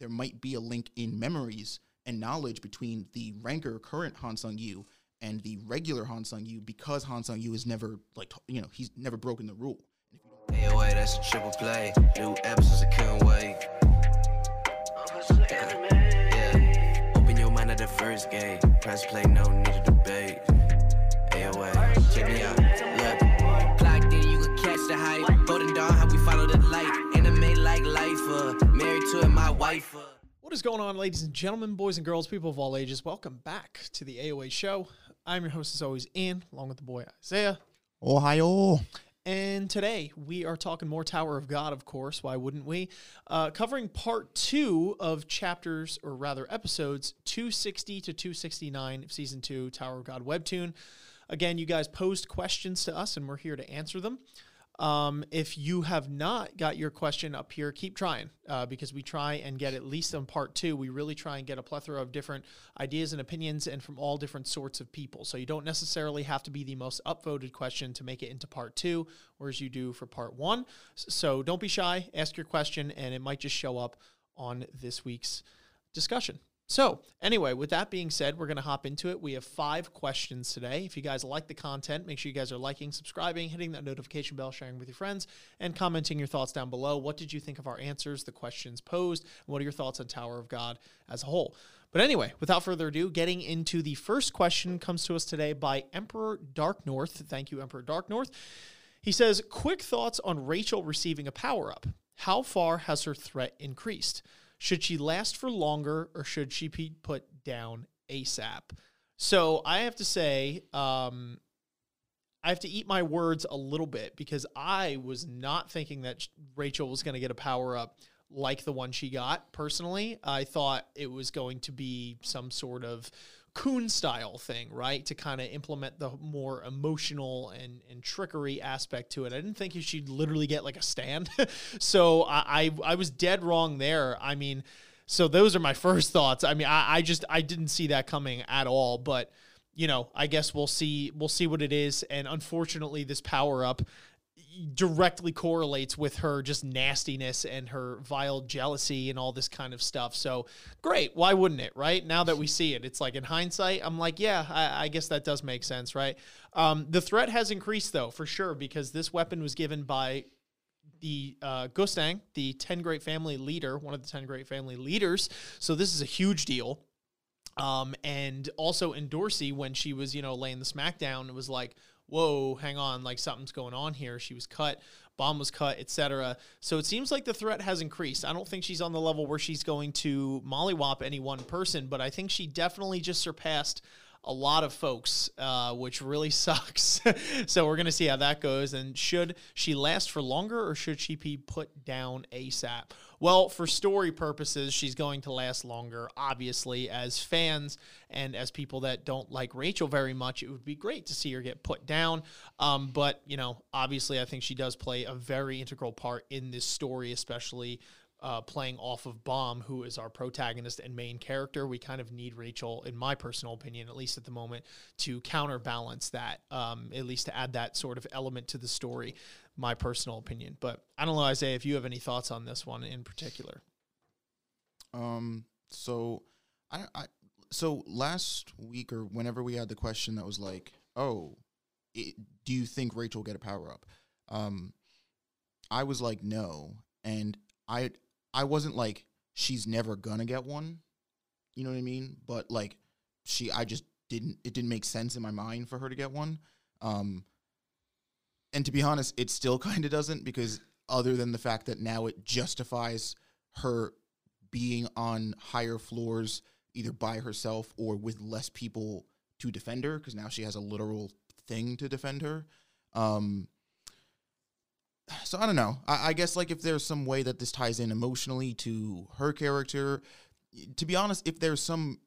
there might be a link in memories and knowledge between the ranker current Han Sung Yu and the regular Han Sung Yu because Han Sung Yu is never like you know he's never broken the rule. That's a triple play. New episodes, I couldn't wait. Yeah. Open your mind at the first. Press play, no need to debate. AOA, check me out. To it, my wife, uh. What is going on, ladies and gentlemen, boys and girls, people of all ages? Welcome back to the AOA show. I'm your host, as always, Ian, along with the boy Isaiah. Ohio. And today we are talking more Tower of God, of course. Why wouldn't we? Uh, covering part two of chapters, or rather episodes 260 to 269 of season two, Tower of God webtoon. Again, you guys posed questions to us, and we're here to answer them. Um, if you have not got your question up here, keep trying uh, because we try and get at least on part two. We really try and get a plethora of different ideas and opinions and from all different sorts of people. So you don't necessarily have to be the most upvoted question to make it into part two, whereas you do for part one. So don't be shy, ask your question, and it might just show up on this week's discussion. So, anyway, with that being said, we're going to hop into it. We have five questions today. If you guys like the content, make sure you guys are liking, subscribing, hitting that notification bell, sharing with your friends, and commenting your thoughts down below. What did you think of our answers, the questions posed, and what are your thoughts on Tower of God as a whole? But anyway, without further ado, getting into the first question comes to us today by Emperor Dark North. Thank you, Emperor Dark North. He says, Quick thoughts on Rachel receiving a power up. How far has her threat increased? Should she last for longer or should she be put down ASAP? So I have to say, um, I have to eat my words a little bit because I was not thinking that Rachel was going to get a power up like the one she got personally. I thought it was going to be some sort of Khun style thing, right? To kind of implement the more emotional and, and trickery aspect to it. I didn't think she'd literally get like a stand. so I, I, I was dead wrong there. I mean, so those are my first thoughts. I mean, I, I just I didn't see that coming at all. But you know, I guess we'll see we'll see what it is. And unfortunately, this power up directly correlates with her just nastiness and her vile jealousy and all this kind of stuff. So great. Why wouldn't it? Right now that we see it, it's like in hindsight, I'm like, yeah, I, I guess that does make sense. Right. Um, the threat has increased though, for sure, because this weapon was given by the uh, Gustang, the 10 Great Family leader, one of the 10 Great Family leaders. So this is a huge deal. Um, and also in Endorsi, when she was, you know, laying the smackdown, it was like, whoa, hang on, like something's going on here. She was cut, bomb was cut, etc. So it seems like the threat has increased. I don't think she's on the level where she's going to mollywop any one person, but I think she definitely just surpassed a lot of folks, uh, which really sucks. so we're going to see how that goes. And should she last for longer or should she be put down ASAP? Well, for story purposes, she's going to last longer. Obviously, as fans and as people that don't like Rachel very much, it would be great to see her get put down. Um, but, you know, obviously, I think she does play a very integral part in this story, especially uh, playing off of Bomb, who is our protagonist and main character. We kind of need Rachel, in my personal opinion, at least at the moment, to counterbalance that, um, at least to add that sort of element to the story. My personal opinion, but I don't know, Isaiah, if you have any thoughts on this one in particular. Um. So, I, I so last week or whenever we had the question that was like, oh, it, do you think Rachel will get a power up? Um, I was like, no, and I I wasn't like she's never gonna get one. You know what I mean? But like she I just didn't it didn't make sense in my mind for her to get one. Um and to be honest, it still kind of doesn't because other than the fact that now it justifies her being on higher floors either by herself or with less people to defend her because now she has a literal thing to defend her. Um so I don't know. I, I, guess like if there's some way that this ties in emotionally to her character, to be honest, if there's some,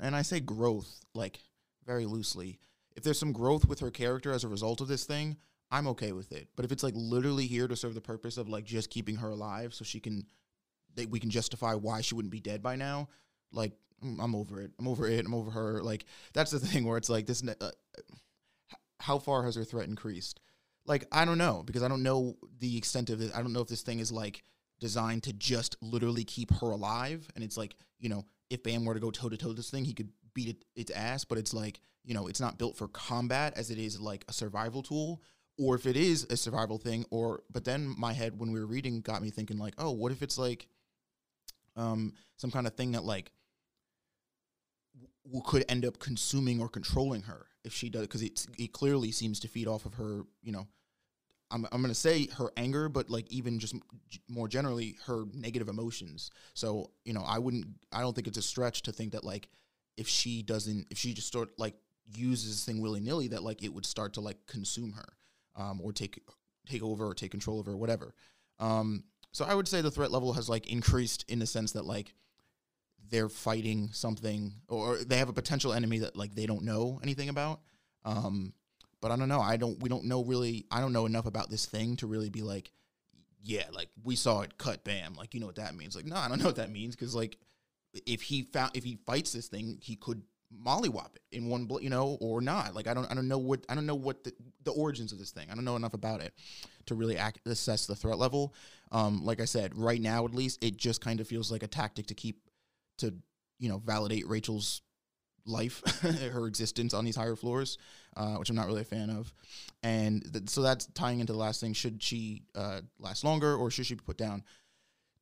and I say growth like very loosely, if there's some growth with her character as a result of this thing, I'm okay with it. But if it's like literally here to serve the purpose of like just keeping her alive so she can, that we can justify why she wouldn't be dead by now, like I'm over it. I'm over it. I'm over her. Like that's the thing where it's like this. Uh, how far has her threat increased? Like I don't know because I don't know the extent of it. I don't know if this thing is like designed to just literally keep her alive. And it's like, you know, if Bam were to go toe to toe this thing, he could beat it, its ass. But it's like, you know, it's not built for combat as it is like a survival tool. Or if it is a survival thing, or but then my head when we were reading got me thinking like, oh, what if it's like um some kind of thing that like w- could end up consuming or controlling her if she does because it it clearly seems to feed off of her you know I'm I'm gonna say her anger but like even just more generally her negative emotions. So you know I wouldn't I don't think it's a stretch to think that like if she doesn't if she just start like uses this thing willy nilly that like it would start to like consume her um or take take over or take control of her whatever. Um so I would say the threat level has like increased in the sense that like they're fighting something or they have a potential enemy that like they don't know anything about. Um, but I don't know. I don't. We don't know really. I don't know enough about this thing to really be like, yeah, like we saw it cut, bam. Like you know what that means? Like no, I don't know what that means because like if he found if he fights this thing, he could mollywop it in one, bl- you know, or not. Like I don't. I don't know what. I don't know what the the origins of this thing. I don't know enough about it to really assess the threat level. Um, like I said, right now at least, it just kind of feels like a tactic to keep to you know validate Rachel's life, her existence on these higher floors, uh, which I'm not really a fan of. And th- so that's tying into the last thing: should she uh, last longer, or should she be put down?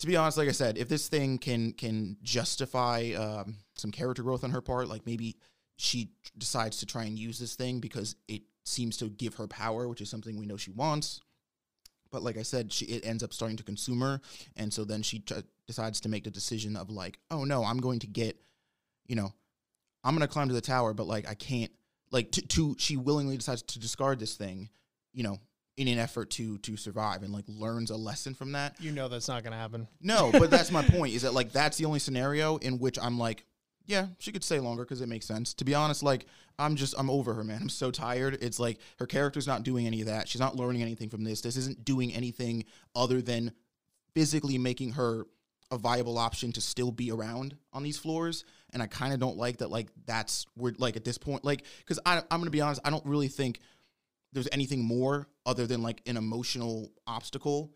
To be honest, like I said, if this thing can can justify um, some character growth on her part, like maybe she decides to try and use this thing because it seems to give her power, which is something we know she wants. But like I said, she it ends up starting to consume her, and so then she t- decides to make the decision of like, oh no, I'm going to get, you know, I'm gonna climb to the tower, but like I can't, like to, to she willingly decides to discard this thing, you know, in an effort to to survive, and like learns a lesson from that. You know that's not going to happen. No, but that's my point. Is that like that's the only scenario in which I'm like, yeah, she could stay longer because it makes sense. To be honest, like I'm just I'm over her, man. I'm so tired. It's like her character's not doing any of that. She's not learning anything from this. This isn't doing anything other than physically making her a viable option to still be around on these floors. And I kind of don't like that. Like that's we're like at this point, like because I'm gonna be honest, I don't really think there's anything more other than like an emotional obstacle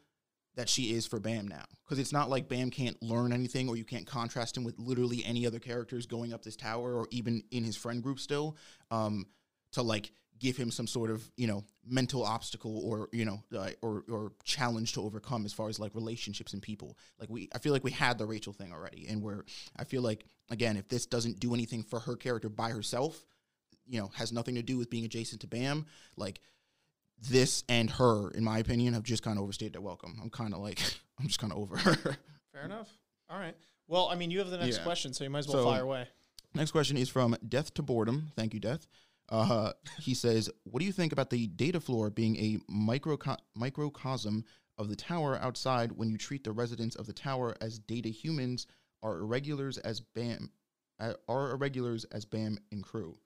that she is for Bam now. Because it's not like Bam can't learn anything or you can't contrast him with literally any other characters going up this tower or even in his friend group still um, to like give him some sort of, you know, mental obstacle or, you know, uh, or, or challenge to overcome as far as like relationships and people. Like we, I feel like we had the Rachel thing already. And where I feel like, again, if this doesn't do anything for her character by herself, you know, has nothing to do with being adjacent to Bam, like this and her, in my opinion, have just kind of overstayed their welcome. I'm kind of like, I'm just kind of over her. Fair enough. All right. Well, I mean, you have the next Yeah. question, so you might as well So- fire away. Next question is from Death to Boredom. Thank you, Death. Uh, he says, "What do you think about the data floor being a microco- microcosm of the tower outside when you treat the residents of the tower as data humans are irregulars as Bam uh, are irregulars as Bam and crew?"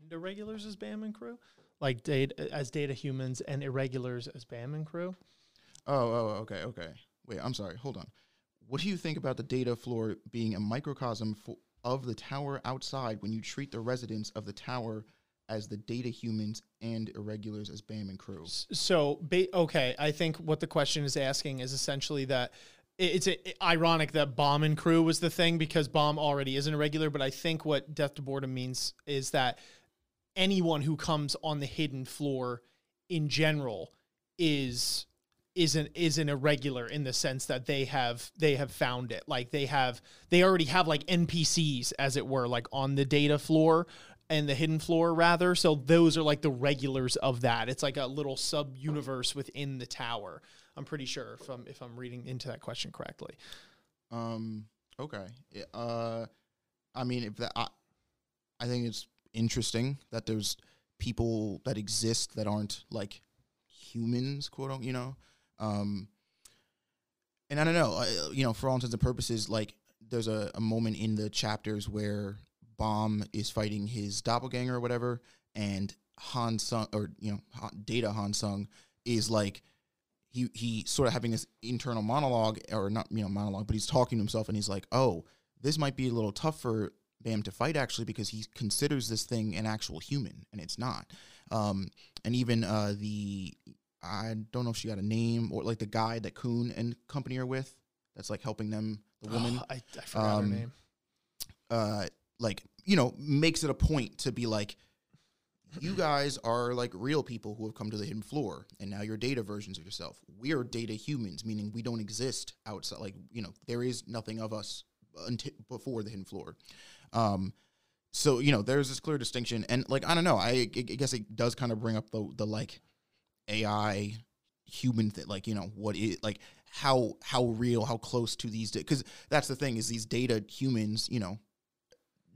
And irregulars as Bam and crew, like data as data humans, and irregulars as Bam and crew. Oh, oh, okay, okay. Wait, I'm sorry. Hold on. What do you think about the data floor being a microcosm fo- of the tower outside when you treat the residents of the tower as the data humans and irregulars as BAM and crew? So, okay, I think what the question is asking is essentially that it's ironic that Bomb and Crew was the thing because Bomb already is an irregular, but I think what Death to Boredom means is that anyone who comes on the hidden floor in general is is an is an irregular in the sense that they have they have found it like they have they already have like npcs as it were like on the data floor and the hidden floor rather so those are like the regulars of that it's like a little sub universe within the tower i'm pretty sure if i'm if i'm reading into that question correctly Um. Okay. Uh, I mean, if that, I, I think it's interesting that there's people that exist that aren't like humans, quote unquote. You know. Um. And I don't know. You know, for all intents and purposes, like there's a, a moment in the chapters where Bomb is fighting his doppelganger or whatever, and Han Sung or you know Data Han Sung is like he he sort of having this internal monologue or not you know monologue, but he's talking to himself and he's like, oh, this might be a little tough for Bam to fight actually because he considers this thing an actual human and it's not. Um, and even uh, the I don't know if she got a name or like the guy that Khun and company are with. That's like helping them. The woman, I, I forgot Um, her name. uh, like you know, makes it a point to be like, you guys are like real people who have come to the hidden floor, and now you're data versions of yourself. We are data humans, meaning we don't exist outside. Like you know, there is nothing of us until before the hidden floor. Um, so you know, there's this clear distinction, and like I don't know, I, I guess it does kind of bring up the the like AI human thing, like you know what it like how how real, how close to these because that's the thing is these data humans, you know,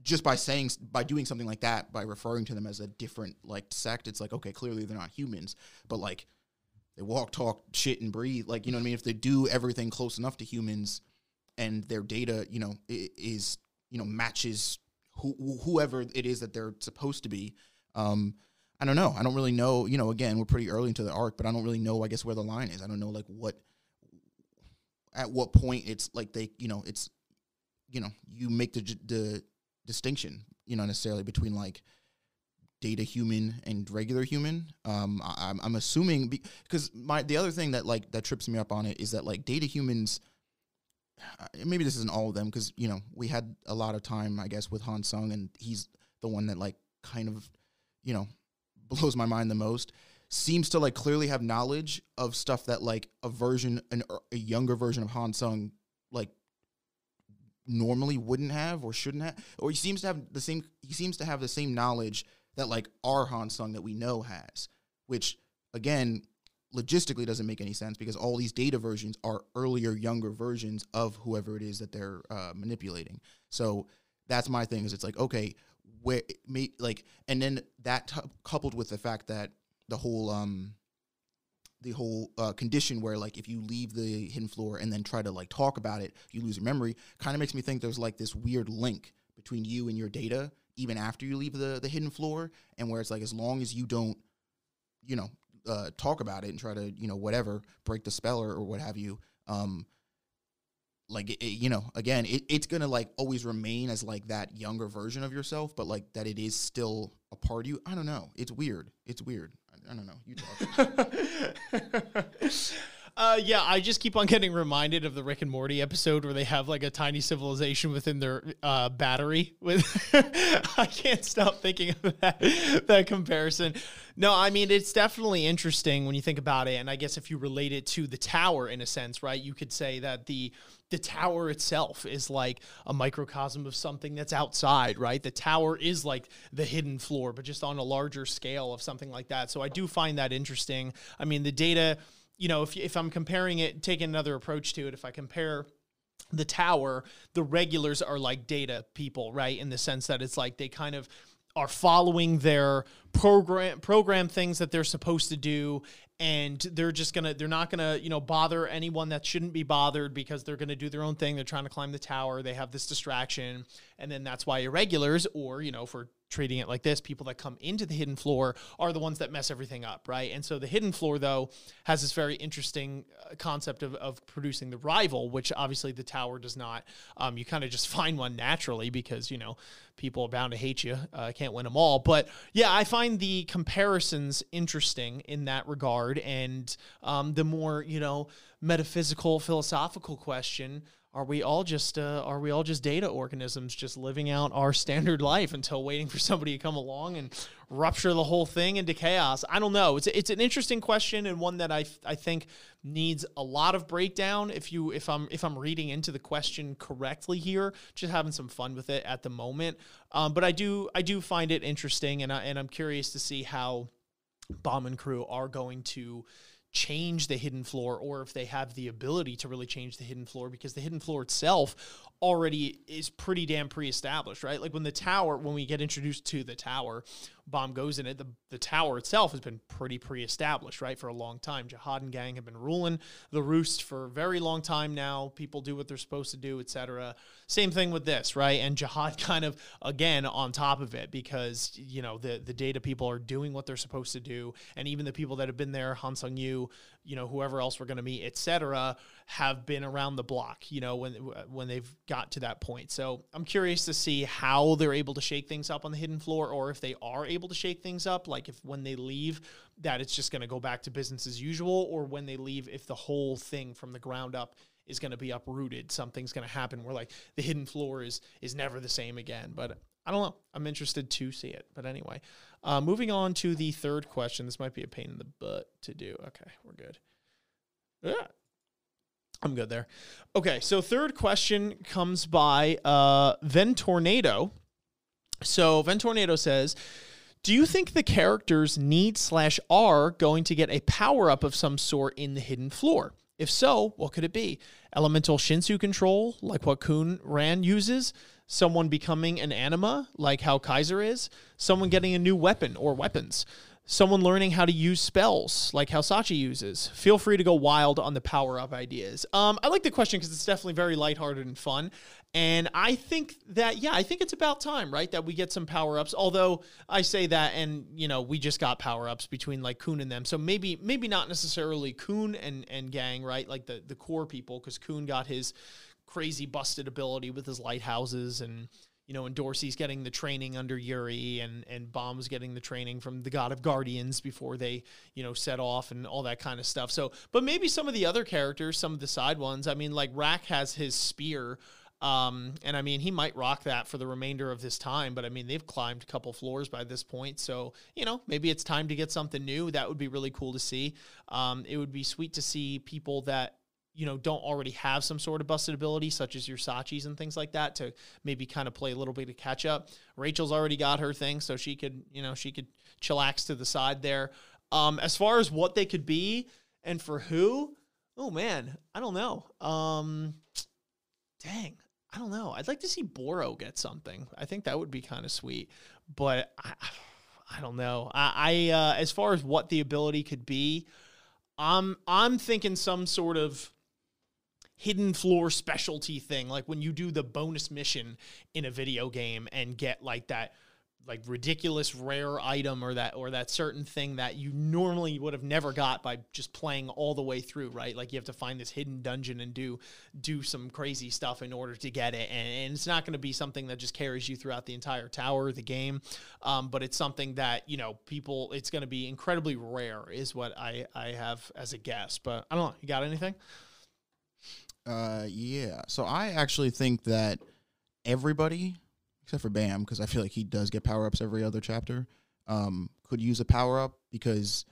just by saying by doing something like that by referring to them as a different like sect it's like okay clearly they're not humans but like they walk talk shit and breathe like you know what i mean? If they do everything close enough to humans and their data you know is you know matches who, whoever it is that they're supposed to be um i don't know. I don't really know you know again we're pretty early into the arc but i don't really know i guess where the line is. I don't know like what at what point it's like they you know it's you know you make the the distinction you know necessarily between like data human and regular human. Um I, i'm i'm assuming because my the other thing that like that trips me up on it is that like data humans uh, maybe this isn't all of them because you know we had a lot of time i guess with han sung and he's the one that like kind of you know blows my mind the most. Seems to like clearly have knowledge of stuff that like a version an, a younger version of han sung like normally wouldn't have or shouldn't have or he seems to have the same he seems to have the same knowledge that like our Han Sung that we know has which again logistically doesn't make any sense because all these data versions are earlier younger versions of whoever it is that they're uh, manipulating. So that's my thing is it's like okay where may, like and then that t- coupled with the fact that the whole um the whole uh, condition where like if you leave the hidden floor and then try to like talk about it you lose your memory kind of makes me think there's like this weird link between you and your data even after you leave the the hidden floor and where it's like as long as you don't you know uh, talk about it and try to you know whatever break the spell or, or what have you um like it, you know again it, it's gonna like always remain as like that younger version of yourself but like that it is still a part of you. I don't know. It's weird. It's weird i, don't know. You talk Uh, yeah, I just keep on getting reminded of the Rick and Morty episode where they have like a tiny civilization within their uh, battery. With I can't stop thinking of that that comparison. No, I mean it's definitely interesting when you think about it, and I guess if you relate it to the tower in a sense, right? You could say that the the tower itself is like a microcosm of something that's outside, right? The tower is like the hidden floor, but just on a larger scale of something like that. So I do find that interesting. I mean, the data you know, if, if I'm comparing it, taking another approach to it, if I compare the tower, the regulars are like data people, right? In the sense that it's like they kind of are following their program program things that they're supposed to do and they're just gonna they're not gonna you know bother anyone that shouldn't be bothered because they're gonna do their own thing. They're trying to climb the tower. They have this distraction. And then that's why irregulars or you know for treating it like this. People that come into the hidden floor are the ones that mess everything up right? And so the hidden floor though has this very interesting uh, concept of, of producing the rival which obviously the tower does not. Um, you kind of just find one naturally because you know people are bound to hate you. Uh, can't win them all. But yeah i find the comparisons interesting in that regard. And um, the more you know metaphysical philosophical question are we all just uh, are we all just data organisms just living out our standard life until waiting for somebody to come along and rupture the whole thing into chaos? I don't know. It's it's an interesting question and one that i i think needs a lot of breakdown. If you if i'm if i'm reading into the question correctly here just having some fun with it at the moment. Um, but i do i do find it interesting and I, and i'm curious to see how bomb and crew are going to change the hidden floor or if they have the ability to really change the hidden floor because the hidden floor itself already is pretty damn pre-established right? Like when the tower when we get introduced to the tower bomb goes in it the, the tower itself has been pretty pre-established right for a long time jihad and gang have been ruling the roost for a very long time now people do what they're supposed to do etc same thing with this right and jihad kind of again on top of it because you know the the data people are doing what they're supposed to do and even the people that have been there han sung yu you know, whoever else we're going to meet, etc., have been around the block, you know, when when they've got to that point. So I'm curious to see how they're able to shake things up on the hidden floor, or if they are able to shake things up, like if when they leave, that it's just going to go back to business as usual, or when they leave, if the whole thing from the ground up is going to be uprooted, something's going to happen where like the hidden floor is is never the same again. But I don't know. I'm interested to see it. But anyway, uh, moving on to the third question. This might be a pain in the butt to do. Okay, we're good. Yeah. I'm good there. Okay, so third question comes by uh, Ventornado. So Ventornado says, "Do you think the characters need slash are going to get a power up of some sort in the hidden floor? If so, what could it be? Elemental Shinsu control, like what Khun Ran uses? Someone becoming an anima, like how Kaiser is? Someone getting a new weapon or weapons? Someone learning how to use spells, like how Sachi uses? Feel free to go wild on the power up ideas. Um, I like the question because it's definitely very lighthearted and fun. And I think that, yeah, I think it's about time, right? That we get some power ups. Although I say that, and you know, we just got power ups between like Khun and them. So maybe, maybe not necessarily Khun and and gang, right? Like the the core people, because Khun got his crazy busted ability with his lighthouses and you know, and Dorsey's getting the training under Yuri, and and Bomb's getting the training from the God of Guardians before they, you know, set off and all that kind of stuff. So, but maybe some of the other characters, some of the side ones. I mean, like Rack has his spear, um, and I mean, he might rock that for the remainder of this time. But I mean, they've climbed a couple floors by this point, so you know, maybe it's time to get something new. That would be really cool to see. Um, it would be sweet to see people that you know don't already have some sort of busted ability such as your Sachis and things like that to maybe kind of play a little bit of catch up. Rachel's already got her thing so she could, you know, she could chillax to the side there. Um as far as what they could be and for who, oh man, I don't know. Um dang, I don't know. I'd like to see Boro get something. I think that would be kind of sweet. But I I don't know. I, I uh, as far as what the ability could be, I'm I'm thinking some sort of hidden floor specialty thing like when you do the bonus mission in a video game and get like that like ridiculous rare item or that or that certain thing that you normally would have never got by just playing all the way through right? Like you have to find this hidden dungeon and do do some crazy stuff in order to get it. And, and it's not going to be something that just carries you throughout the entire tower of the game. Um, but it's something that you know people it's going to be incredibly rare is what i i have as a guess. But i don't know you got anything? Uh, yeah. So I actually think that everybody, except for Bam, because I feel like he does get power ups every other chapter, um, could use a power up because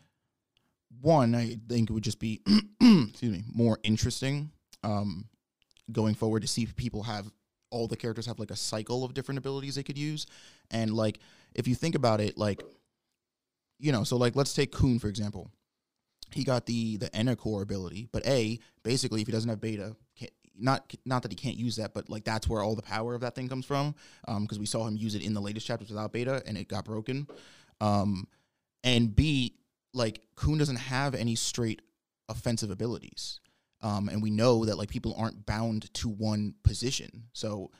one, I think it would just be, excuse me, more interesting, um, going forward to see if people have all the characters have like a cycle of different abilities they could use, and like if you think about it, like, you know, so like let's take Khun for example. He got the the Ena core ability, but a basically if he doesn't have beta, not not that he can't use that, but like that's where all the power of that thing comes from, because we saw him use it in the latest chapters without beta and it got broken. Um, and b like Khun doesn't have any straight offensive abilities, um, and we know that like people aren't bound to one position. So,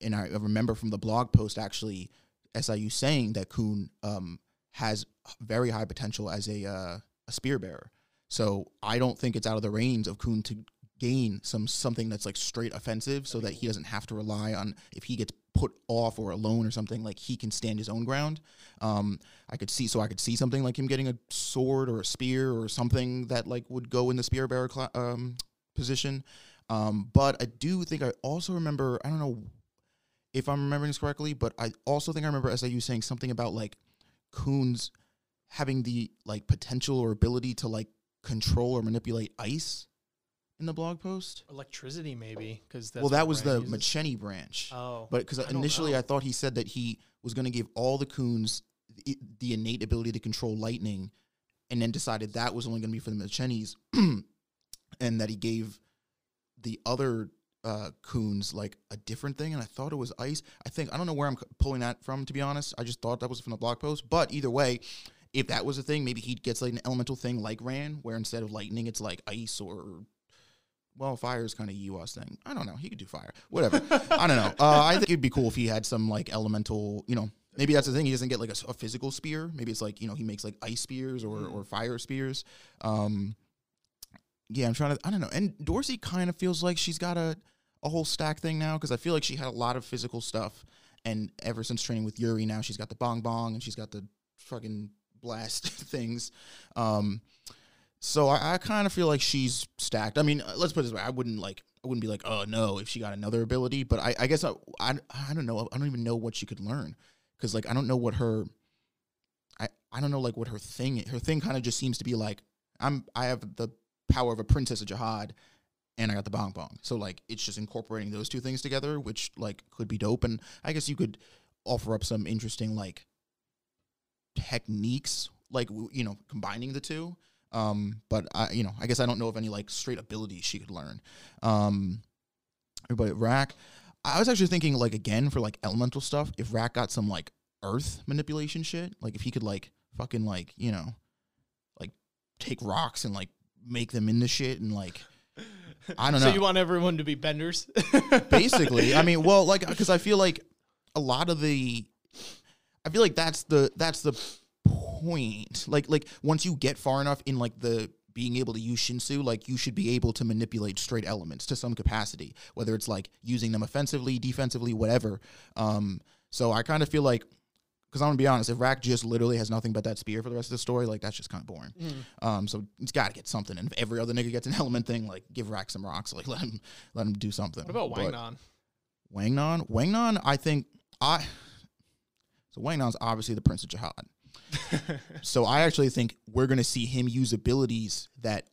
and I remember from the blog post actually SIU saying that Khun um, has very high potential as a uh, a spear bearer. So I don't think it's out of the range of Khun to gain some something that's like straight offensive, so that he doesn't have to rely on if he gets put off or alone or something like he can stand his own ground. Um, I could see so I could see something like him getting a sword or a spear or something that like would go in the spear bearer cla- um, position. Um, but I do think I also remember I don't know if I'm remembering this correctly, but I also think I remember SIU saying something about like Khuns having the like potential or ability to like control or manipulate ice in the blog post. electricity maybe because well, that was the Maschenny branch. oh But because initially know. I thought he said that he was going to give all the Khuns the, the innate ability to control lightning, and then decided that was only going to be for the Maschennys, and that he gave the other uh, coons like a different thing. And I thought it was ice. I think I don't know where I'm c- pulling that from. To be honest, I just thought that was from the blog post. But either way. If that was a thing, maybe he gets like an elemental thing like Ran, where instead of lightning, it's like ice or well, fire is kind of UAS thing. I don't know. He could do fire. Whatever. I don't know. Uh, I think it'd be cool if he had some like elemental, you know, maybe that's the thing. He doesn't get like a physical spear. Maybe it's like, you know, he makes like ice spears or, or fire spears. Um, yeah, I'm trying to. I don't know. And Dorsey kind of feels like she's got a a whole stack thing now because I feel like she had a lot of physical stuff, and ever since training with Yuri, now she's got the bong bong and she's got the fucking blast things. Um, so I, I kind of feel like she's stacked. I mean, uh, let's put it this way: I wouldn't like. I wouldn't be like, oh no, if she got another ability. But I, I guess I, I, I don't know. I don't even know what she could learn because like I don't know what her. I, I don't know like what her thing. Her thing kind of just seems to be like I'm. I have the power of a princess of jihad, and I got the bong bong. So like it's just incorporating those two things together, which like could be dope. And I guess you could offer up some interesting like techniques, like you know, combining the two. Um, but I, you know, I guess I don't know of any like straight abilities she could learn. Um, but Rack, I was actually thinking like again for like elemental stuff, if Rack got some like earth manipulation shit, like if he could like fucking like you know, like take rocks and like make them into shit and like I don't know. so you want everyone to be benders? basically i mean well like because i feel like a lot of the i feel like that's the that's the point like like once you get far enough in like the being able to use shinsu like you should be able to manipulate straight elements to some capacity whether it's like using them offensively defensively whatever um so i kind of feel like because i'm gonna be honest if rack just literally has nothing but that spear for the rest of the story like that's just kind of boring um, so he's got to get something. And if every other nigga gets an element thing, like give Rack some rocks, like let him let him do something. what about But Wangnan? Wangnan, Wangnan, I think I. So Wangnan's obviously the Prince of Jihad. so I actually think we're gonna see him use abilities that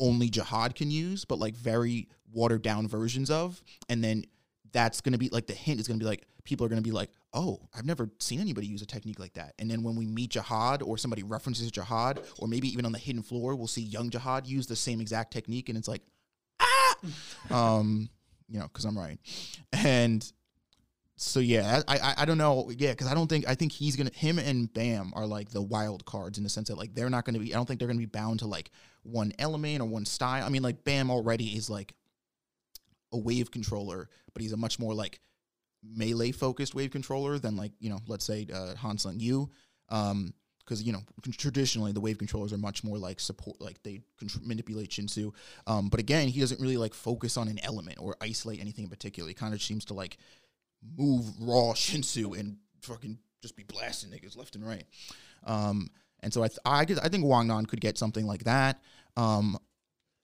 only Jihad can use, but like very watered down versions of, and then that's gonna be like the hint is gonna be like people are gonna be like, oh, I've never seen anybody use a technique like that. And then when we meet Jihad or somebody references Jihad, or maybe even on the hidden floor, we'll see young Jihad use the same exact technique, and it's like, ah, um, you know, because I'm right, and so yeah, I I, I don't know, yeah, because I don't think I think he's gonna him and Bam are like the wild cards in the sense that like they're not gonna be I don't think they're gonna be bound to like one element or one style. I mean, like Bam already is like a wave controller, but he's a much more like melee focused wave controller than like you know let's say uh, Hansung Yu. Um, because you know traditionally the wave controllers are much more like support like they contr- manipulate Shinsu. Um, but again, he doesn't really like focus on an element or isolate anything in particular. He kind of seems to like move raw Shinsu and fucking just be blasting niggas left and right. Um, and so I th- I, I think Wang Nan could get something like that. Um,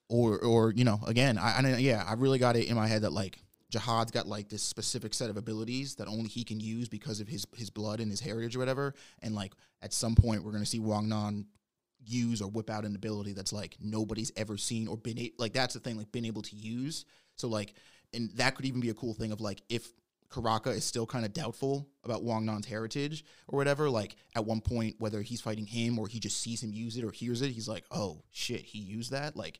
or or you know again I, I yeah I really got it in my head that like Jihad's got like this specific set of abilities that only he can use because of his his blood and his heritage or whatever. And like at some point we're gonna see Wang Nan use or whip out an ability that's like nobody's ever seen or been a- like that's the thing like been able to use. So like and that could even be a cool thing of like if Karaka is still kind of doubtful about Wang Nan's heritage or whatever. Like at one point, whether he's fighting him or he just sees him use it or hears it, he's like, "Oh shit, he used that!" Like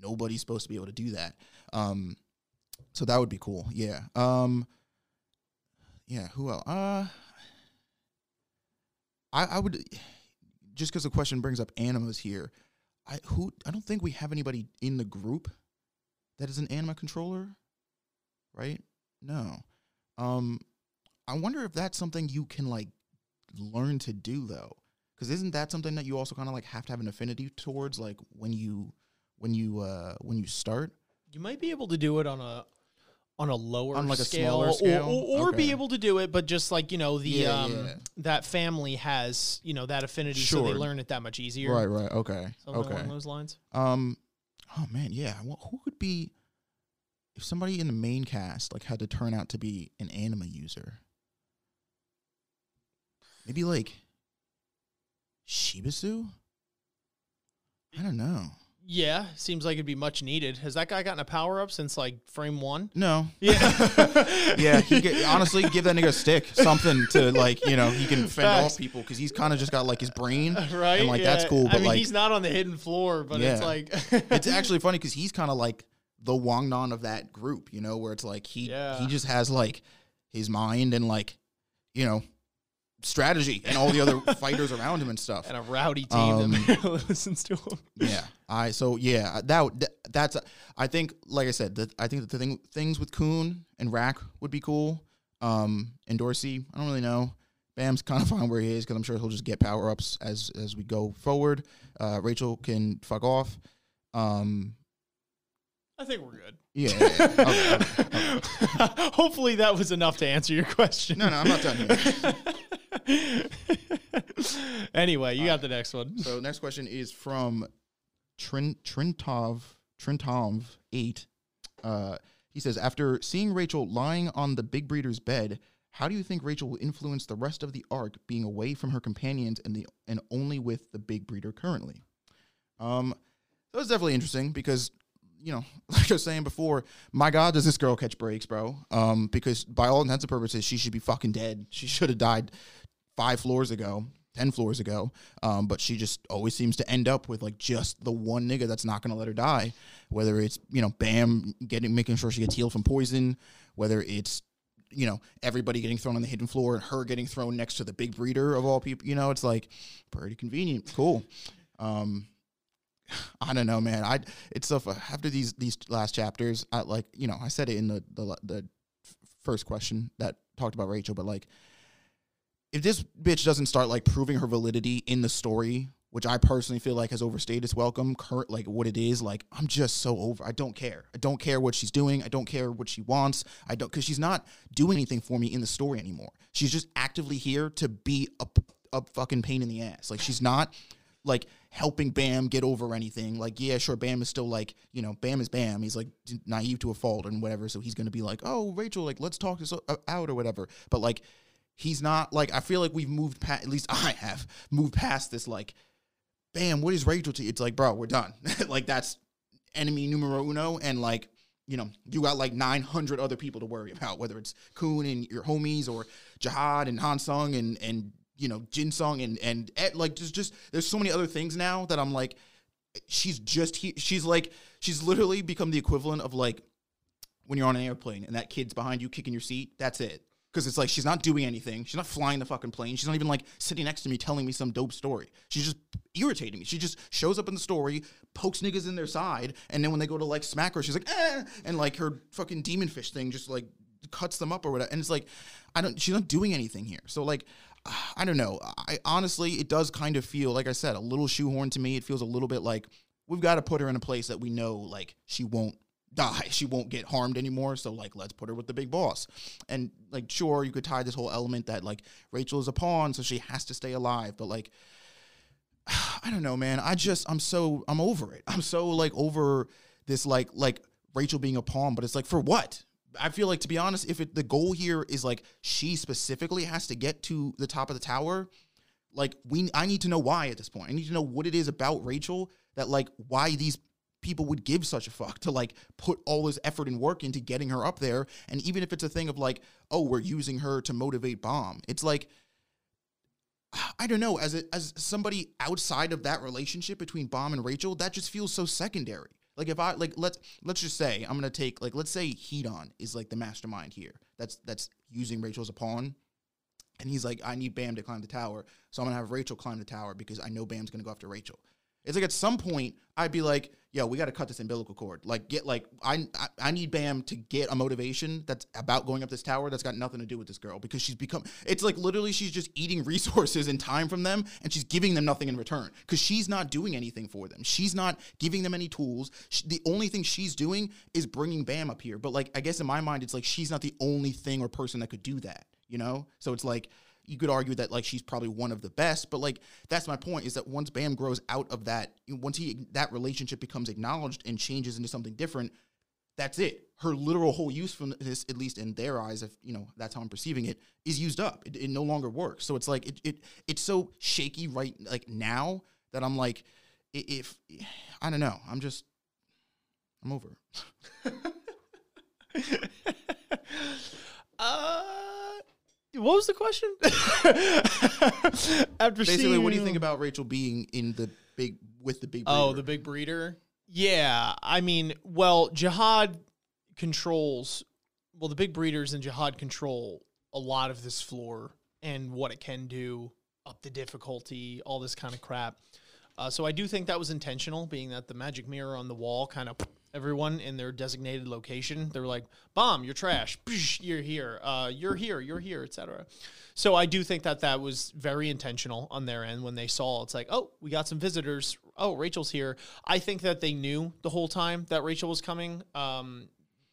nobody's supposed to be able to do that. Um, so that would be cool. Yeah. Um, yeah. Who else? Uh, I I would just because the question brings up animas here. I who I don't think we have anybody in the group that is an anima controller, right? No. Um, I wonder if that's something you can like learn to do though, because isn't that something that you also kind of like have to have an affinity towards, like when you when you uh when you start? You might be able to do it on a on a lower On, like, a scale, smaller or- scale? or, or, be Okay. able to do it, but just like you know the Yeah, um yeah. that family has you know that affinity, so they learn it that much easier. Right, right, okay, Something okay. along those lines. Um, oh man, yeah. Well, who could be if somebody in the main cast like had to turn out to be an anima user? Maybe like Shibisu. I don't know. Yeah, seems like it'd be much needed. Has that guy gotten a power up since like frame one? No. Yeah, Yeah, he get, honestly give that nigga a stick, something to like you know he can fend Facts. off people because he's kind of just got like his brain, right. And like that's Yeah. cool, I but mean, like he's not on the hidden floor, but it's like it's actually funny because he's kind of like the Wang Nan of that group, you know, where it's like he Yeah. he just has like his mind and like you know strategy and all the other fighters around him and stuff. and a rowdy team that listens to him. Yeah, I so yeah that, that that's I think like I said that I think that the thing things with Khun and Rack would be cool. Um, and Dorsey, I don't really know. Bam's kind of fine where he is because I'm sure he'll just get power ups as as we go forward. Uh, Rachel can fuck off. Um, I think we're good. Yeah. yeah, yeah. Okay, okay, okay. Hopefully that was enough to answer your question. No, no, I'm not done here. anyway, you got the next one. So next question is from Trin Trintov Trintov eight. Uh, he says, after seeing Rachel lying on the big breeder's bed, how do you think Rachel will influence the rest of the arc, being away from her companions and the and only with the big breeder currently? Um, that was definitely interesting because you know, like I was saying before, my God, does this girl catch breaks, bro? Um, because by all intents and purposes, she should be fucking dead. She should have died five floors ago, ten floors ago. Um, but she just always seems to end up with like just the one nigga that's not gonna let her die. Whether it's you know Bam getting making sure she gets healed from poison, whether it's you know everybody getting thrown on the hidden floor and her getting thrown next to the big breeder of all people. You know, it's like pretty convenient, cool. Um, I don't know, man. I it's so after these these last chapters, I like you know I said it in the the the first question that talked about Rachel, but like if this bitch doesn't start like proving her validity in the story, which I personally feel like has overstayed its welcome, current like what it is, like I'm just so over. I don't care. I don't care what she's doing. I don't care what she wants. I don't because she's not doing anything for me in the story anymore. She's just actively here to be a, a fucking pain in the ass. Like she's not like helping Bam get over anything. Like, yeah, sure, Bam is still like, you know, Bam is Bam. He's like naive to a fault and whatever. So he's gonna be like, oh, Rachel, like, let's talk this uh, out or whatever. But like, he's not like. I feel like we've moved past. At least I have moved past this. Like, Bam, what is Rachel to? you? It's like, bro, we're done. like that's enemy numero uno, and like. You know, you got like 900 other people to worry about, whether it's Khun and your homies or Jihad and Han Sung and and you know Jin Sung and and eh, like just just there's so many other things now that I'm like she's just he, she's like she's literally become the equivalent of like when you're on an airplane and that kid's behind you kicking your seat that's it. Because it's like she's not doing anything. She's not flying the fucking plane. She's not even like sitting next to me telling me some dope story. She's just irritating me. She just shows up in the story pokes niggas in their side and then when they go to like smack her she's like eh, and like her fucking demon fish thing just like cuts them up or whatever. And it's like i don't she's not doing anything here. So like I don't know. I honestly, it does kind of feel like I said, a little shoehorn to me. It feels a little bit like we've got to put her in a place that we know, like she won't die, she won't get harmed anymore. So like, let's put her with the big boss. And like, sure, you could tie this whole element that like Rachel is a pawn, so she has to stay alive. But like, I don't know, man. I just, I'm so, I'm over it. I'm so like over this, like, like Rachel being a pawn. But it's like, for what? I feel like to be honest, if it, the goal here is like she specifically has to get to the top of the tower, like we I need to know why at this point. I need to know what it is about Rachel that like why these people would give such a fuck to like put all this effort and work into getting her up there. And even if it's a thing of like, oh, we're using her to motivate bomb, it's like I don't know, as a, as somebody outside of that relationship between Bomb and Rachel, that just feels so secondary. Like if I like let's let's just say I'm gonna take like let's say Headon is like the mastermind here. That's that's using Rachel as a pawn. And he's like, I need Bam to climb the tower. So I'm gonna have Rachel climb the tower because I know Bam's gonna go after Rachel. It's like at some point I'd be like, yo, we gotta cut this umbilical cord. Like get like I, I I need Bam to get a motivation that's about going up this tower that's got nothing to do with this girl because she's become it's like literally she's just eating resources and time from them and she's giving them nothing in return because she's not doing anything for them. She's not giving them any tools. Sh the only thing she's doing is bringing Bam up here. But like I guess in my mind it's like she's not the only thing or person that could do that, you know? So it's like you could argue that like she's probably one of the best, but like that's my point is that once Bam grows out of that, once he that relationship becomes acknowledged and changes into something different, that's it. Her literal whole usefulness, at least in their eyes, if you know that's how I'm perceiving it, is used up. It, it no longer works. So it's like it, it it's so shaky right like now that I'm like, if I don't know, I'm just I'm over. Uh, what was the question? After Basically, what do you think about Rachel being in the big with the big? Breeder? Oh, the big breeder. Yeah, I mean, well, Jihad controls. Well, the big breeders and Jihad control a lot of this floor and what it can do, up the difficulty, all this kind of crap. Uh, so I do think that was intentional, being that the magic mirror on the wall kind of everyone in their designated location. They're like, "Bomb, you're trash. You're here. Uh, you're here. You're here, etc." So I do think that that was very intentional on their end when they saw it's like, "Oh, we got some visitors. Oh, Rachel's here." I think that they knew the whole time that Rachel was coming. Um,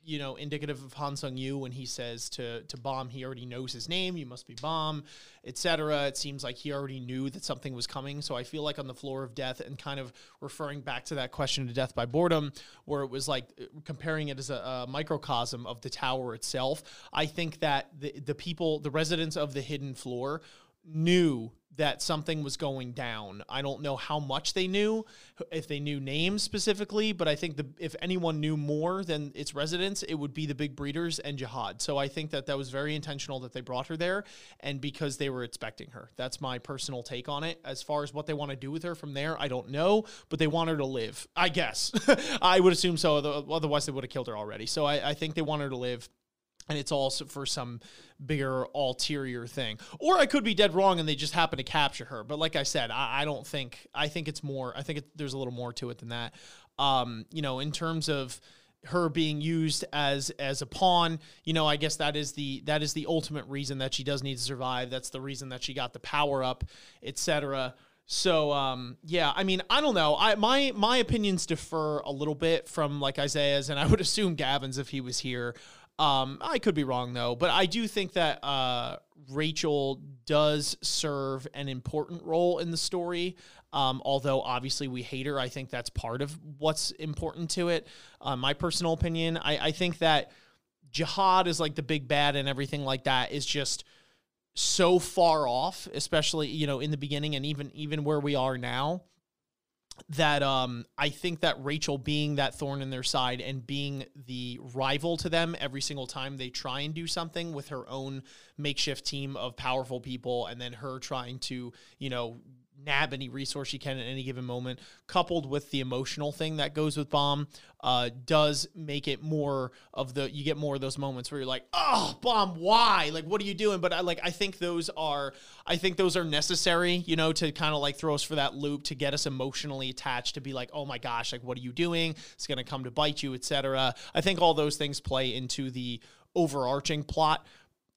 you know, indicative of Han Sung Yu when he says to to Bomb, he already knows his name. You must be Bomb, etc. It seems like he already knew that something was coming. So I feel like on the floor of death, and kind of referring back to that question to death by boredom, where it was like uh, comparing it as a, a microcosm of the tower itself. I think that the the people, the residents of the hidden floor, knew that something was going down. I don't know how much they knew, if they knew names specifically, but I think the if anyone knew more than its residents, it would be the big breeders and Jahad. So I think that that was very intentional that they brought her there, and because they were expecting her. That's my personal take on it. As far as what they want to do with her from there, I don't know, but they want her to live. I guess I would assume so. Otherwise, they would have killed her already. So I, I think they want her to live and it's also for some bigger ulterior thing. Or I could be dead wrong and they just happen to capture her. But like I said, I, I don't think I think it's more. I think it, there's a little more to it than that. Um, you know, in terms of her being used as as a pawn you know i guess that is the that is the ultimate reason that she does need to survive that's the reason that she got the power up etc so um, yeah, I mean, I don't know. I my my opinions differ a little bit from like Isaiah's, and I would assume Gavin's if he was here. Um, I could be wrong though, but I do think that uh, Rachel does serve an important role in the story. Um, although obviously we hate her, I think that's part of what's important to it. Uh, my personal opinion, I, I think that Jahad is like the big bad and everything like that is just so far off, especially you know in the beginning and even even where we are now that um, I think that Rachel being that thorn in their side and being the rival to them every single time they try and do something with her own makeshift team of powerful people, and then her trying to, you know, nab any resource she can at any given moment, coupled with the emotional thing that goes with Bam, uh, does make it more of the you get more of those moments where you're like, oh, Bam, why? Like, what are you doing? But I like I think those are I think those are necessary, you know, to kind of like throw us for that loop to get us emotionally attached to be like, oh my gosh, like what are you doing? It's gonna come to bite you, etc. I think all those things play into the overarching plot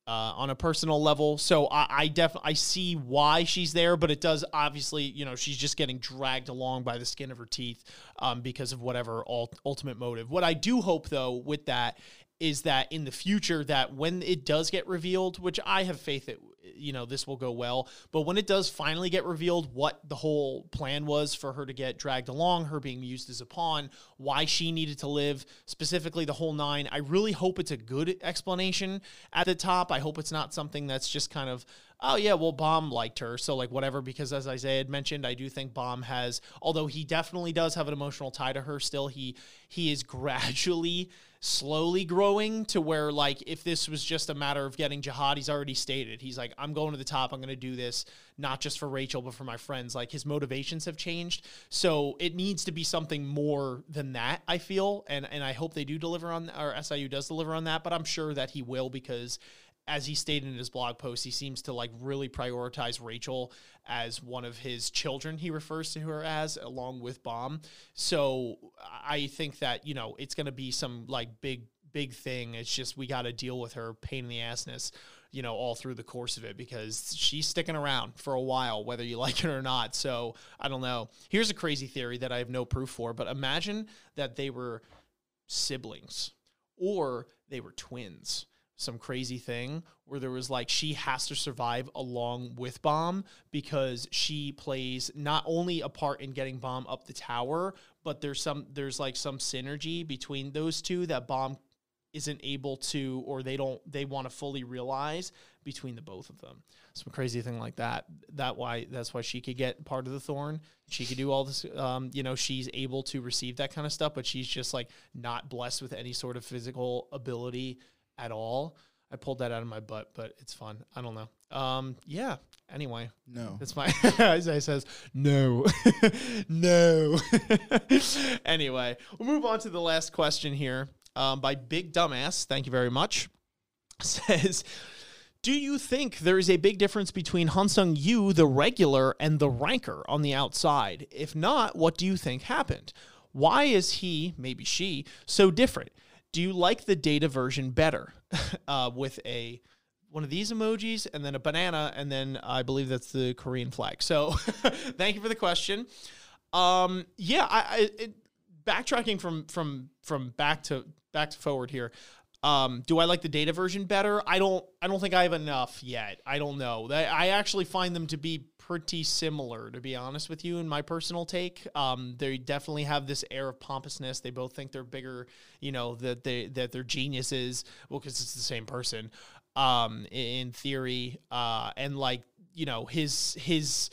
uh, on a personal level. So I, I definitely I see why she's there, but it does obviously, you know, she's just getting dragged along by the skin of her teeth um, because of whatever ult- ultimate motive. What I do hope though with that is that in the future that when it does get revealed, which I have faith that you know this will go well, but when it does finally get revealed what the whole plan was for her to get dragged along, her being used as a pawn, why she needed to live, specifically the whole nine, I really hope it's a good explanation at the top. I hope it's not something that's just kind of oh yeah, well Bam liked her, so like whatever. Because as Isaiah had mentioned, I do think Bam has, although he definitely does have an emotional tie to her, still he he is gradually slowly growing to where like if this was just a matter of getting jahad he's already stated. He's like i'm going to the top. I'm going to do this not just for rachel but for my friends. Like his motivations have changed. So it needs to be something more than that i feel. And and i hope they do deliver on or siu does deliver on that but i'm sure that he will because as he stated in his blog post, he seems to like really prioritize Rachel as one of his children. He refers to her as, along with Bam. So I think that you know it's going to be some like big big thing. It's just we got to deal with her pain in the assness, you know, all through the course of it because she's sticking around for a while, whether you like it or not. So I don't know. Here's a crazy theory that I have no proof for, but imagine that they were siblings or they were twins some crazy thing where there was like she has to survive along with Bam because she plays not only a part in getting Bam up the tower but there's some there's like some synergy between those two that Bam isn't able to or they don't they want to fully realize between the both of them. Some crazy thing like that that why that's why she could get part of the thorn. She could do all this um, you know she's able to receive that kind of stuff but she's just like not blessed with any sort of physical ability at all. I pulled that out of my butt, but it's fun. I don't know. Um, yeah. Anyway, No. that's my Isaiah says no, no. anyway, we'll move on to the last question here um, by Big Dumbass. Thank you very much. Says. Do you think there is a big difference between Hansung Yu, the regular, and the ranker on the outside? If not, what do you think happened? Why is he, maybe she, so different? Do you like the data version better uh, with a one of these emojis and then a banana and then I believe that's the Korean flag. So thank you for the question. Um, yeah, I, I it, backtracking from from from back to back to forward here. Um, do I like the data version better? I don't. I don't think I have enough yet. I don't know. I actually find them to be pretty similar, to be honest with you. In my personal take, um, they definitely have this air of pompousness. They both think they're bigger. You know that they that they're geniuses. Well, because it's the same person. Um, in theory, uh, and like you know his his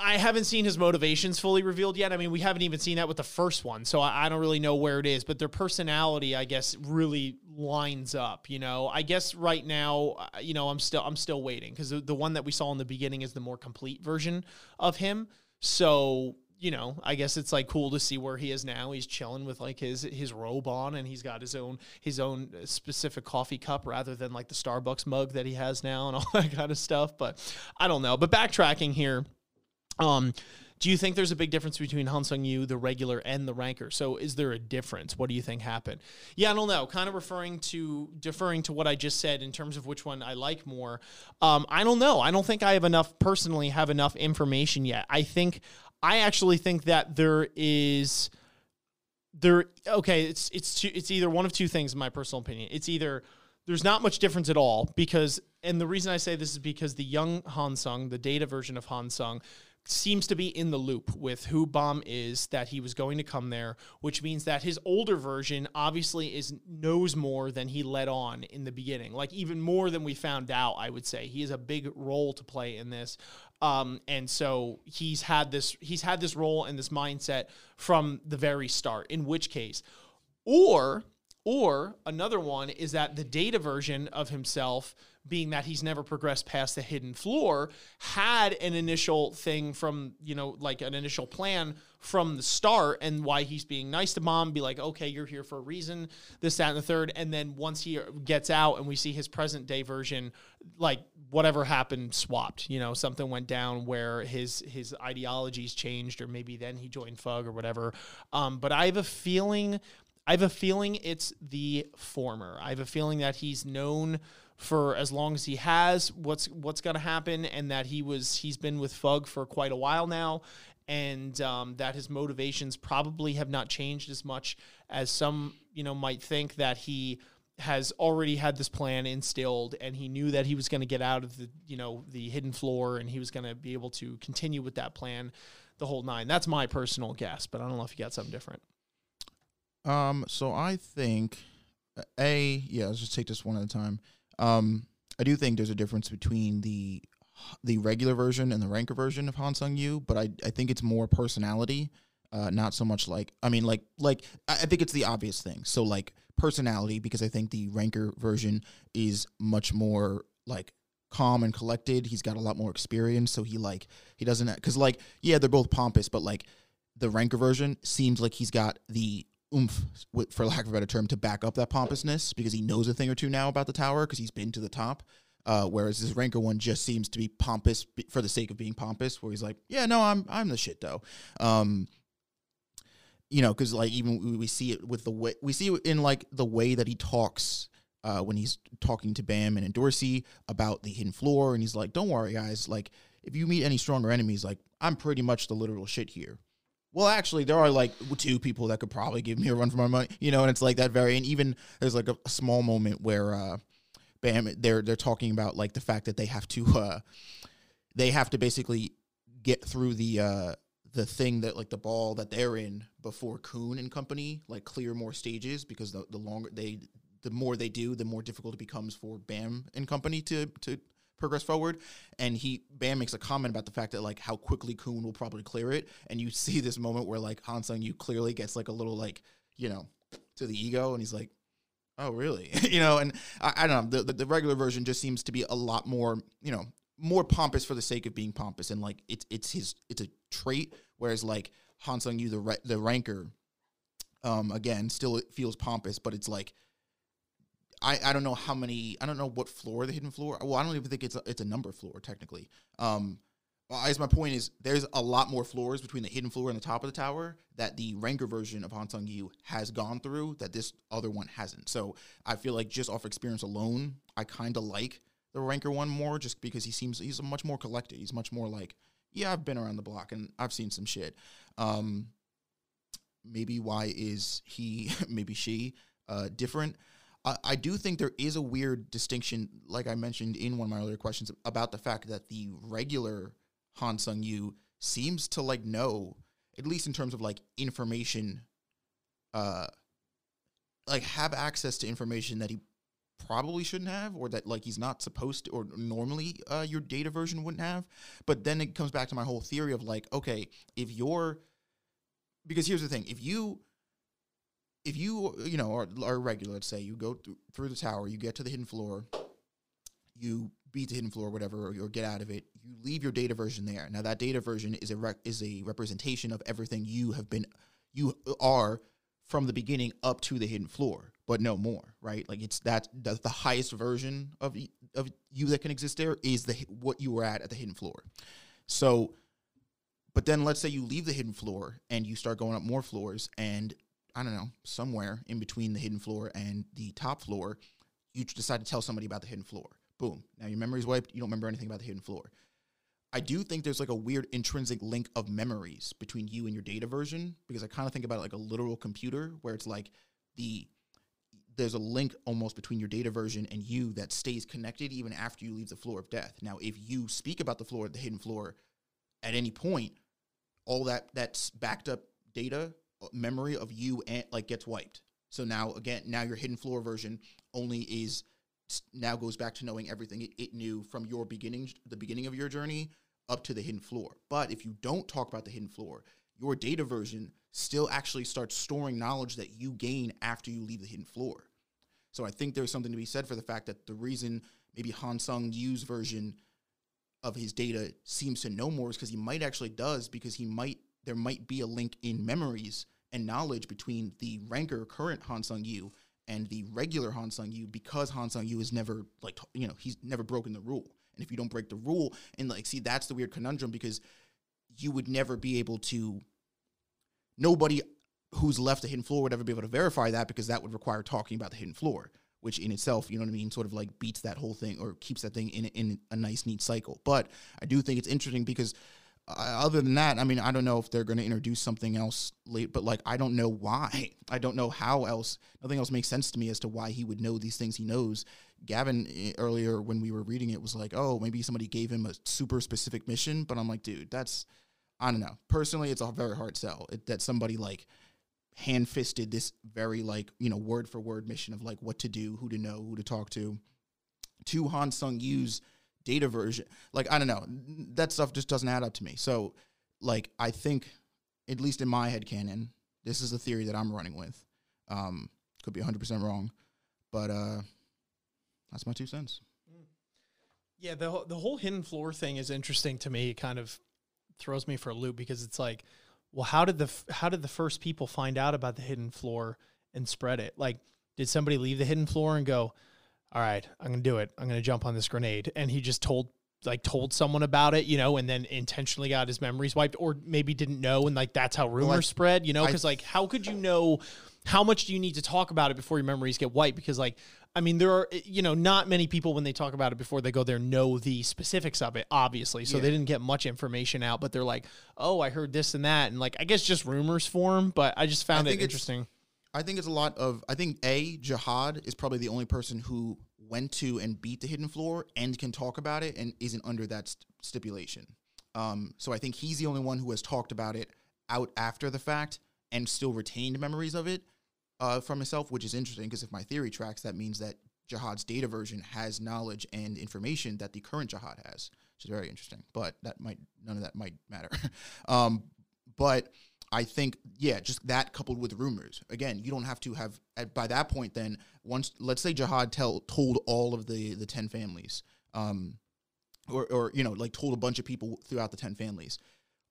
I haven't seen his motivations fully revealed yet. I mean, we haven't even seen that with the first one, so I, I, don't really know where it is. But their personality, I guess, really lines up. You know, I guess right now, uh, you know, I'm still I'm still waiting because the, the one that we saw in the beginning is the more complete version of him. So you know, I guess it's like cool to see where he is now. He's chilling with like his his robe on, and he's got his own his own specific coffee cup rather than like the Starbucks mug that he has now and all that kind of stuff. But I don't know. But backtracking here um, do you think there's a big difference between Han Sung Yu, the regular, and the ranker? So is there a difference? What do you think happened? Yeah, I don't know. Kind of referring to deferring to what I just said in terms of which one I like more. Um, I don't know. I don't think I have enough personally have enough information yet. I think I actually think that there is there okay, it's it's two, it's either one of two things in my personal opinion. It's either there's not much difference at all because and the reason I say this is because the young Han Sung, the data version of Han Sung, seems to be in the loop with who Bomb is that he was going to come there, which means that his older version obviously is knows more than he let on in the beginning. Like even more than we found out, I would say. He has a big role to play in this. Um, and so he's had this he's had this role and this mindset from the very start, in which case, or or another one is that the data version of himself being that he's never progressed past the hidden floor, had an initial thing from, you know, like an initial plan from the start and why he's being nice to mom, be like, okay, you're here for a reason, this, that, and the third. And then once he gets out and we see his present day version, like whatever happened swapped, you know, something went down where his his ideologies changed, or maybe then he joined Fug or whatever. Um, but I have a feeling I have a feeling it's the former. I have a feeling that he's known for as long as he has what's what's going to happen and that he was he's been with Fug for quite a while now and um, that his motivations probably have not changed as much as some you know might think that he has already had this plan instilled and he knew that he was going to get out of the you know the hidden floor and he was going to be able to continue with that plan the whole nine that's my personal guess but i don't know if you got something different um so i think a yeah let's just take this one at a time um, I do think there's a difference between the the regular version and the ranker version of Han Sung Yu, but I I think it's more personality, uh, not so much like I mean like like I think it's the obvious thing. So like personality because I think the ranker version is much more like calm and collected. He's got a lot more experience, so he like he doesn't because like yeah they're both pompous, but like the ranker version seems like he's got the oomph, for lack of a better term, to back up that pompousness because he knows a thing or two now about the tower because he's been to the top. Uh, whereas this ranker one just seems to be pompous for the sake of being pompous, where he's like, "Yeah, no, I'm I'm the shit though." Um, you know, because like even we see it with the way we see it in like the way that he talks uh, when he's talking to Bam and Endorsi about the hidden floor, and he's like, "Don't worry, guys. Like, if you meet any stronger enemies, like I'm pretty much the literal shit here." Well, actually, there are like two people that could probably give me a run for my money, you know, and it's like that very, and even there's like a, a small moment where, uh, bam, they're they're talking about like the fact that they have to, uh, they have to basically get through the uh the thing that like the ball that they're in before Khun and company like clear more stages because the the longer they the more they do, the more difficult it becomes for Bam and company to to progress forward. And he Bam makes a comment about the fact that like how quickly Khun will probably clear it. And you see this moment where like Han Sung Yu clearly gets like a little like, you know, to the ego and he's like, Oh really? you know, and I, I don't know, the, the, the regular version just seems to be a lot more, you know, more pompous for the sake of being pompous. And like it's it's his it's a trait, whereas like Han Sung Yu, the the ranker, um, again, still feels pompous, but it's like I, I don't know how many I don't know what floor the hidden floor. Well, I don't even think it's a, it's a number floor technically. Um, I my point is there's a lot more floors between the hidden floor and the top of the tower that the Ranker version of Han Sung Yu has gone through that this other one hasn't. So I feel like just off experience alone, I kind of like the Ranker one more just because he seems he's much more collected. He's much more like, yeah, I've been around the block and I've seen some shit. Um, maybe why is he, maybe she, uh, different? I, I do think there is a weird distinction, like I mentioned in one of my earlier questions, about the fact that the regular Han Sung Yu seems to like know, at least in terms of like information, uh, like have access to information that he probably shouldn't have, or that like he's not supposed to, or normally uh, your data version wouldn't have. But then it comes back to my whole theory of like, okay, if you're, because here's the thing, if you if you you know are, are regular, let's say you go through, through the tower, you get to the hidden floor, you beat the hidden floor, whatever, or, or get out of it. You leave your data version there. Now that data version is a is a representation of everything you have been you are from the beginning up to the hidden floor, but no more, right? Like it's that the, the highest version of of you that can exist there is the what you were at at the hidden floor. So, but then let's say you leave the hidden floor and you start going up more floors, and I don't know somewhere in between the hidden floor and the top floor, you decide to tell somebody about the hidden floor. Boom. Now your memory's wiped. You don't remember anything about the hidden floor. I do think there's like a weird intrinsic link of memories between you and your data version because I kind of think about it like a literal computer where it's like the there's a link almost between your data version and you that stays connected even after you leave the floor of death. Now, if you speak about the floor, the hidden floor, at any point, all that that's backed up data memory of you and like gets wiped. So now again, now your hidden floor version only is now goes back to knowing everything it, it knew from your beginning, the beginning of your journey up to the hidden floor. But if you don't talk about the hidden floor, your data version still actually starts storing knowledge that you gain after you leave the hidden floor. So I think there's something to be said for the fact that the reason maybe Han Sung Yu's version of his data seems to know more is because he might actually does because he might there might be a link in memories and knowledge between the ranker current Han Sung Yu and the regular Han Sung Yu because Han Sung Yu is never like you know he's never broken the rule and if you don't break the rule and like see that's the weird conundrum because you would never be able to nobody who's left the hidden floor would ever be able to verify that because that would require talking about the hidden floor, which in itself, you know what I mean, sort of like beats that whole thing or keeps that thing in in a nice neat cycle. But I do think it's interesting because other than that, I mean, I don't know if they're going to introduce something else late, but like I don't know why. I don't know how else. Nothing else makes sense to me as to why he would know these things he knows. Gavin eh, earlier when we were reading it was like, oh, maybe somebody gave him a super specific mission, but I'm like, dude, that's I don't know. Personally, it's a very hard sell it, that somebody like hand fisted this very like you know word for word mission of like what to do, who to know, who to talk to, to Han Sung Yu's data version. Like I don't know, that stuff just doesn't add up to me. So like I think, at least in my head canon, this is the theory that I'm running with. Um, could be 100 percent wrong, but uh, that's my two cents. Yeah, the the whole hidden floor thing is interesting to me. It kind of throws me for a loop because it's like, well, how did the how did the first people find out about the hidden floor and spread it? Like, did somebody leave the hidden floor and go, "All right, I'm gonna do it. I'm gonna jump on this grenade," and he just told like told someone about it, you know, and then intentionally got his memories wiped, or maybe didn't know, and like that's how rumors I- spread, you know? Because like, how could you know? How much do you need to talk about it before your memories get wiped? Because like, I mean, there are you know not many people when they talk about it before they go there know the specifics of it, obviously. So Yeah. they didn't get much information out, but they're like, oh, I heard this and that, and like I guess just rumors form. But I just found it think it's- interesting. I think it's a lot of. I think a Jahad is probably the only person who went to and beat the hidden floor and can talk about it and isn't under that st- stipulation. Um, so I think he's the only one who has talked about it out after the fact and still retained memories of it uh, from himself, which is interesting because if my theory tracks, that means that Jahad's data version has knowledge and information that the current Jahad has, which is very interesting. But that might none of that might matter. um, but I think, yeah, just that coupled with rumors. Again, you don't have to have at, by that point. Then once, let's say Jahad tell told all of the the ten families, um, or or you know like told a bunch of people throughout the ten families.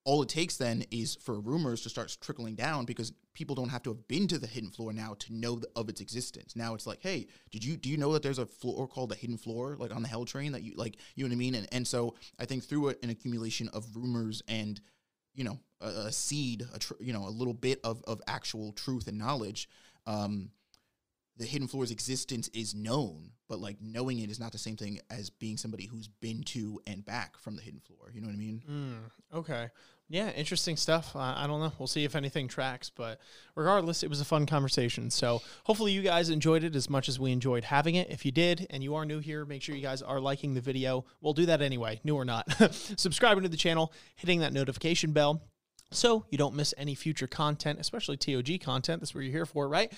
all it takes then is for rumors to start trickling down because people don't have to have been to the hidden floor now to know th- of its existence. Now it's like, hey, did you do you know that there's a floor called the hidden floor, like on the Hell Train that you like, you know what I mean? And and so I think through an accumulation of rumors and you know a, a seed, a tr- you know a little bit of of actual truth and knowledge. Um, the hidden floor's existence is known, but like knowing it is not the same thing as being somebody who's been to and back from the hidden floor. You know what I mean? Mm, okay. Yeah, interesting stuff. Uh, I don't know. We'll see if anything tracks, but regardless, it was a fun conversation. So hopefully you guys enjoyed it as much as we enjoyed having it. If you did and you are new here, make sure you guys are liking the video. We'll do that anyway, new or not. Subscribing to the channel, hitting that notification bell so you don't miss any future content, especially TOG content. That's what you're here for, right?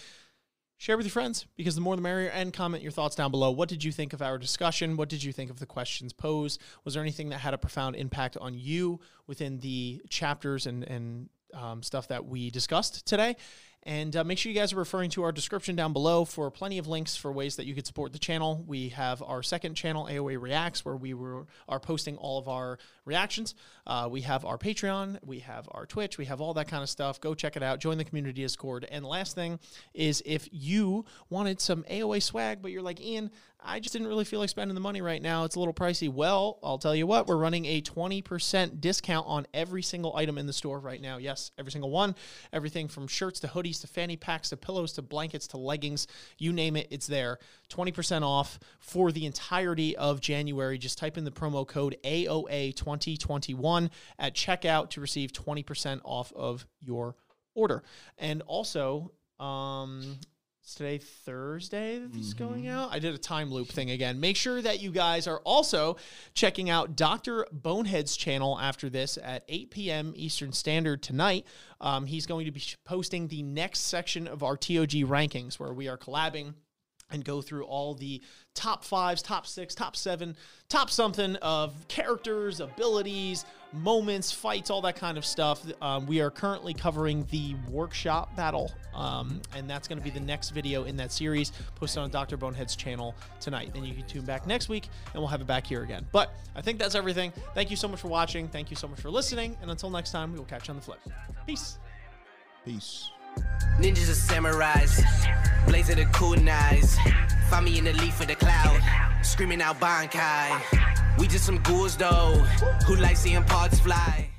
Share with your friends because the more the merrier and comment your thoughts down below. What did you think of our discussion? What did you think of the questions posed? Was there anything that had a profound impact on you within the chapters and and um, stuff that we discussed today and uh, make sure you guys are referring to our description down below for plenty of links for ways that you could support the channel. We have our second channel, AOA Reacts, where we were, are posting all of our reactions. Uh, we have our Patreon, we have our Twitch, we have all that kind of stuff. Go check it out. Join the community Discord. And last thing is if you wanted some AOA swag, but you're like, Ian, I just didn't really feel like spending the money right now. It's a little pricey. Well, I'll tell you what, we're running a 20% discount on every single item in the store right now. Yes, every single one. Everything from shirts to hoodies to fanny packs to pillows to blankets to leggings, you name it, it's there. 20% off for the entirety of January. Just type in the promo code AOA2021 at checkout to receive 20% off of your order. And also, um, it's today Thursday that this is going out. I did a time loop thing again. Make sure that you guys are also checking out Dr. Bonehead's channel after this at 8 p.m. Eastern Standard tonight. Um, he's going to be posting the next section of our TOG rankings where we are collabing and go through all the top fives, top six, top seven, top something of characters, abilities, moments, fights, all that kind of stuff. Um, we are currently covering the workshop battle, um, and that's going to be the next video in that series posted on Dr. Bonehead's channel tonight. Then you can tune back next week, and we'll have it back here again. But I think that's everything. Thank you so much for watching. Thank you so much for listening. And until next time, we will catch you on the flip. Peace. Peace. Ninjas are samurais, blaze of the kunais. Find me in the leaf of the cloud, screaming out Bankai. We just some ghouls though, who like seeing parts fly.